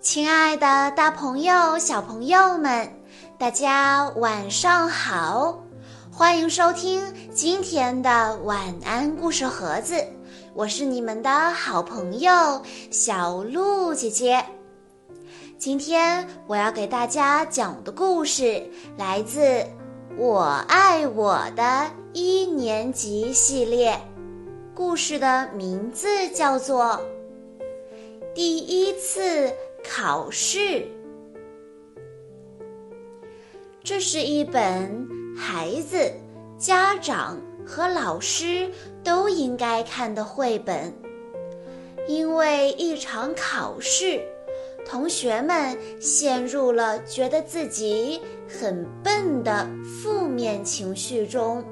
亲爱的，大朋友、小朋友们，大家晚上好！欢迎收听今天的晚安故事盒子，我是你们的好朋友小鹿姐姐。今天我要给大家讲的故事来自《我爱我的一年级》系列，故事的名字叫做《第一次》。考试，这是一本孩子、家长和老师都应该看的绘本。因为一场考试，同学们陷入了觉得自己很笨的负面情绪中。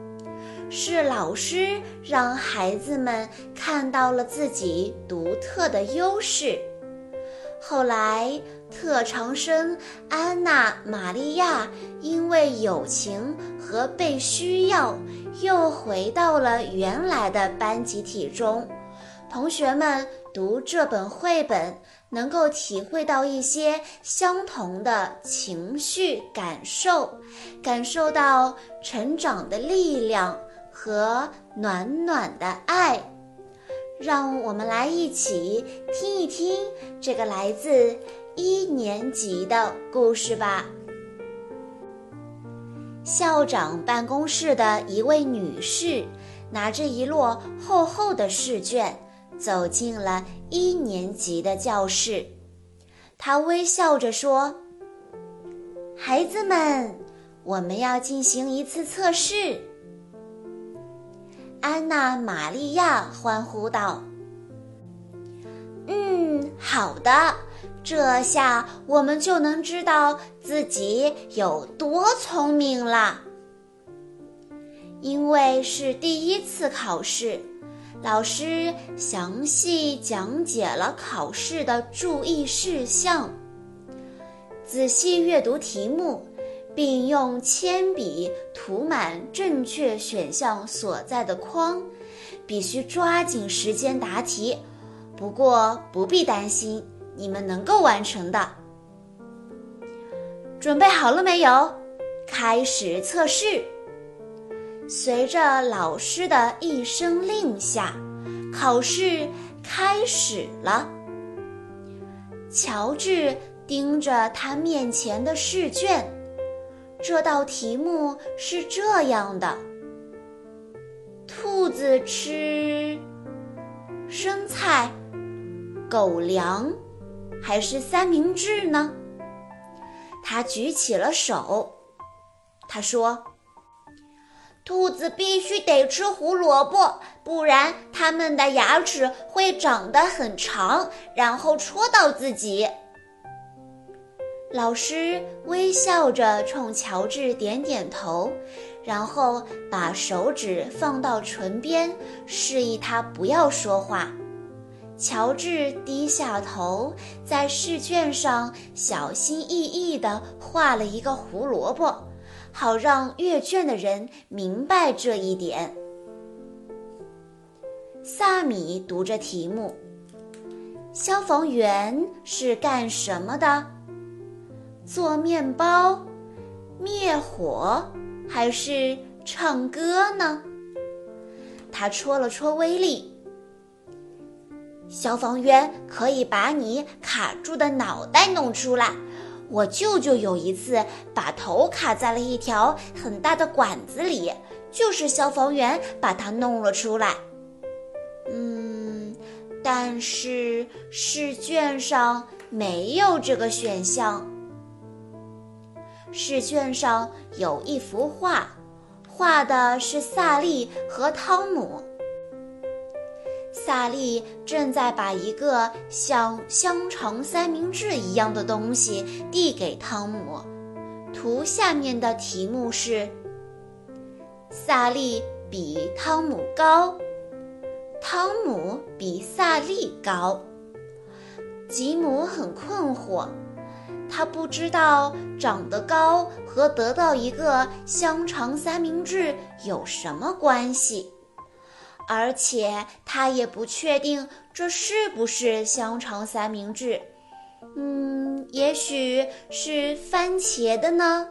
是老师让孩子们看到了自己独特的优势。后来，特长生安娜·玛利亚因为友情和被需要，又回到了原来的班集体中。同学们读这本绘本，能够体会到一些相同的情绪感受，感受到成长的力量和暖暖的爱。让我们来一起听一听这个来自一年级的故事吧。校长办公室的一位女士拿着一摞厚厚的试卷走进了一年级的教室，她微笑着说：“孩子们，我们要进行一次测试。”安娜·玛利亚欢呼道：“嗯，好的，这下我们就能知道自己有多聪明了。因为是第一次考试，老师详细讲解了考试的注意事项，仔细阅读题目。”并用铅笔涂满正确选项所在的框，必须抓紧时间答题。不过不必担心，你们能够完成的。准备好了没有？开始测试。随着老师的一声令下，考试开始了。乔治盯着他面前的试卷。这道题目是这样的：兔子吃生菜、狗粮，还是三明治呢？他举起了手。他说：“兔子必须得吃胡萝卜，不然它们的牙齿会长得很长，然后戳到自己。”老师微笑着冲乔治点点头，然后把手指放到唇边，示意他不要说话。乔治低下头，在试卷上小心翼翼地画了一个胡萝卜，好让阅卷的人明白这一点。萨米读着题目：“消防员是干什么的？”做面包、灭火，还是唱歌呢？他戳了戳威力。消防员可以把你卡住的脑袋弄出来。我舅舅有一次把头卡在了一条很大的管子里，就是消防员把它弄了出来。嗯，但是试卷上没有这个选项。试卷上有一幅画，画的是萨利和汤姆。萨利正在把一个像香肠三明治一样的东西递给汤姆。图下面的题目是：萨利比汤姆高，汤姆比萨利高。吉姆很困惑。他不知道长得高和得到一个香肠三明治有什么关系，而且他也不确定这是不是香肠三明治。嗯，也许是番茄的呢。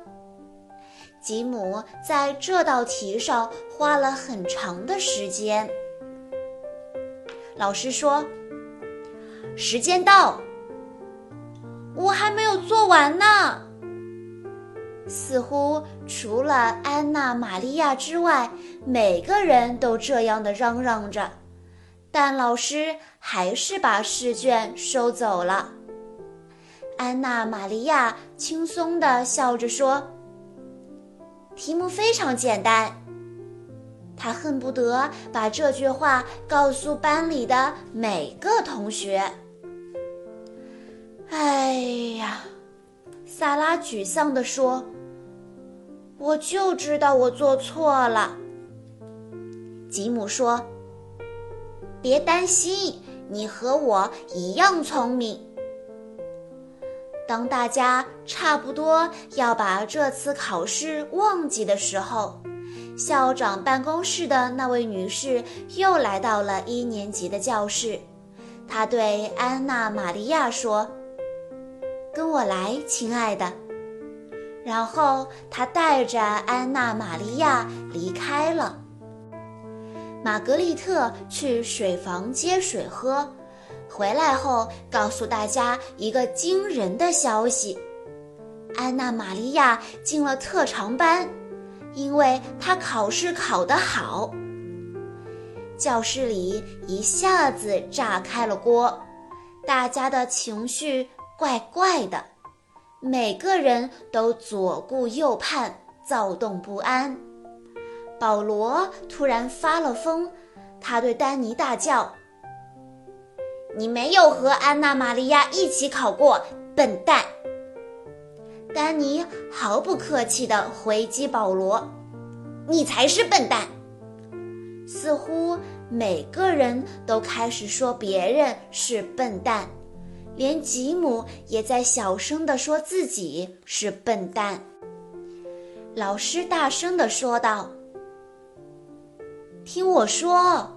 吉姆在这道题上花了很长的时间。老师说：“时间到。”我还没有做完呢。似乎除了安娜·玛利亚之外，每个人都这样的嚷嚷着，但老师还是把试卷收走了。安娜·玛利亚轻松地笑着说：“题目非常简单。”她恨不得把这句话告诉班里的每个同学。哎呀，萨拉沮丧地说：“我就知道我做错了。”吉姆说：“别担心，你和我一样聪明。”当大家差不多要把这次考试忘记的时候，校长办公室的那位女士又来到了一年级的教室。她对安娜·玛利亚说。跟我来，亲爱的。然后他带着安娜·玛利亚离开了。玛格丽特去水房接水喝，回来后告诉大家一个惊人的消息：安娜·玛利亚进了特长班，因为她考试考得好。教室里一下子炸开了锅，大家的情绪。怪怪的，每个人都左顾右盼，躁动不安。保罗突然发了疯，他对丹尼大叫：“你没有和安娜·玛利亚一起考过，笨蛋！”丹尼毫不客气地回击保罗：“你才是笨蛋！”似乎每个人都开始说别人是笨蛋。连吉姆也在小声地说自己是笨蛋。老师大声地说道：“听我说，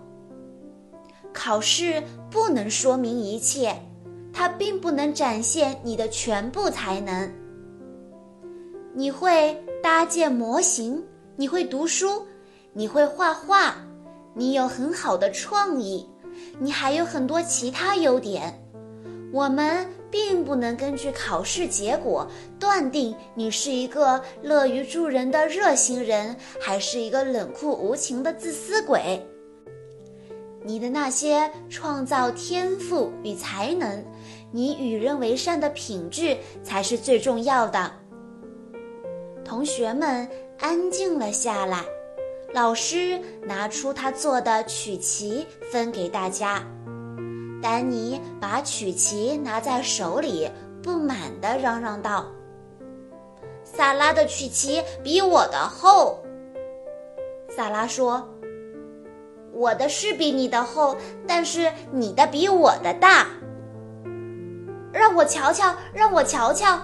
考试不能说明一切，它并不能展现你的全部才能。你会搭建模型，你会读书，你会画画，你有很好的创意，你还有很多其他优点。”我们并不能根据考试结果断定你是一个乐于助人的热心人，还是一个冷酷无情的自私鬼。你的那些创造天赋与才能，你与人为善的品质才是最重要的。同学们安静了下来，老师拿出他做的曲奇，分给大家。丹尼把曲奇拿在手里，不满地嚷嚷道：“萨拉的曲奇比我的厚。”萨拉说：“我的是比你的厚，但是你的比我的大。”让我瞧瞧，让我瞧瞧。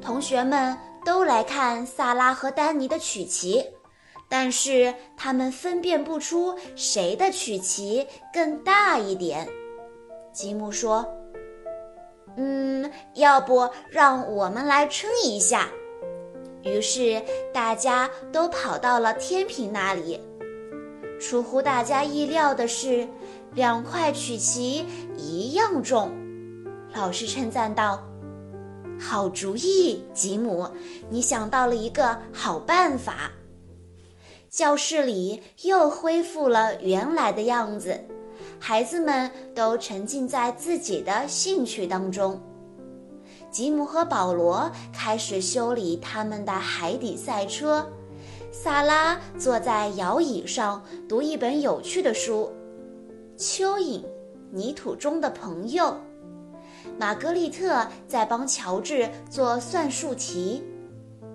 同学们都来看萨拉和丹尼的曲奇。但是他们分辨不出谁的曲奇更大一点。吉姆说：“嗯，要不让我们来称一下。”于是大家都跑到了天平那里。出乎大家意料的是，两块曲奇一样重。老师称赞道：“好主意，吉姆，你想到了一个好办法。”教室里又恢复了原来的样子，孩子们都沉浸在自己的兴趣当中。吉姆和保罗开始修理他们的海底赛车，萨拉坐在摇椅上读一本有趣的书，《蚯蚓：泥土中的朋友》。玛格丽特在帮乔治做算术题。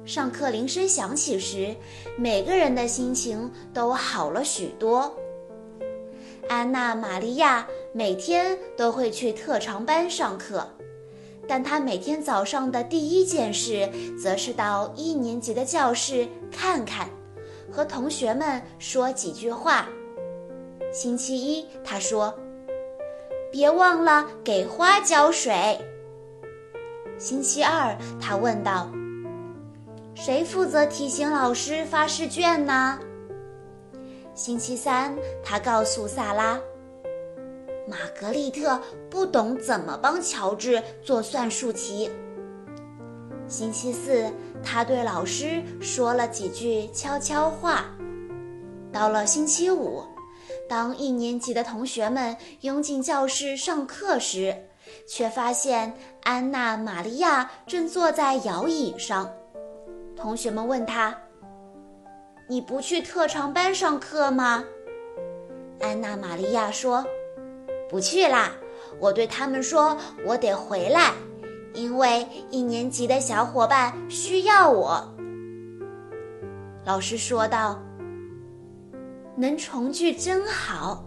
上课铃声响起时，每个人的心情都好了许多。安娜·玛利亚每天都会去特长班上课，但她每天早上的第一件事，则是到一年级的教室看看，和同学们说几句话。星期一，她说：“别忘了给花浇水。”星期二，她问道：“谁负责提醒老师发试卷呢？”星期三，他告诉萨拉：“玛格丽特不懂怎么帮乔治做算术题。”星期四，他对老师说了几句悄悄话。到了星期五，当一年级的同学们拥进教室上课时，却发现安娜·玛利亚正坐在摇椅上。同学们问他：“你不去特长班上课吗？”安娜·玛利亚说：“不去啦，我对他们说，我得回来。”因为一年级的小伙伴需要我，老师说道：“能重聚真好，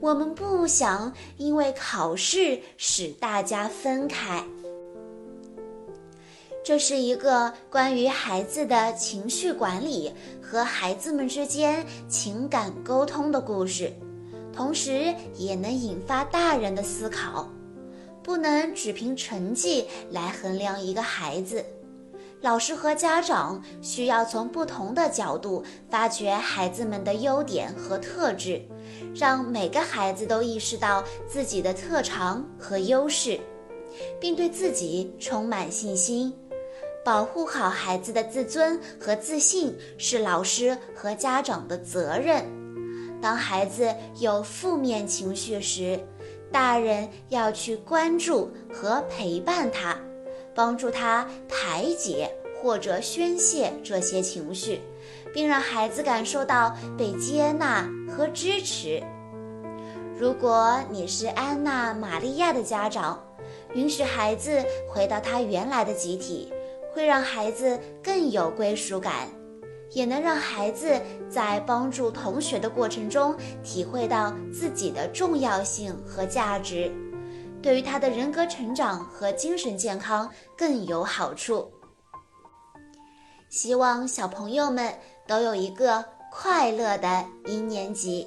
我们不想因为考试使大家分开。”这是一个关于孩子的情绪管理和孩子们之间情感沟通的故事，同时也能引发大人的思考。不能只凭成绩来衡量一个孩子，老师和家长需要从不同的角度发掘孩子们的优点和特质，让每个孩子都意识到自己的特长和优势，并对自己充满信心。保护好孩子的自尊和自信是老师和家长的责任。当孩子有负面情绪时，大人要去关注和陪伴他，帮助他排解或者宣泄这些情绪，并让孩子感受到被接纳和支持。如果你是安娜·玛利亚的家长，允许孩子回到他原来的集体，会让孩子更有归属感。也能让孩子在帮助同学的过程中体会到自己的重要性和价值，对于他的人格成长和精神健康更有好处。希望小朋友们都有一个快乐的一年级。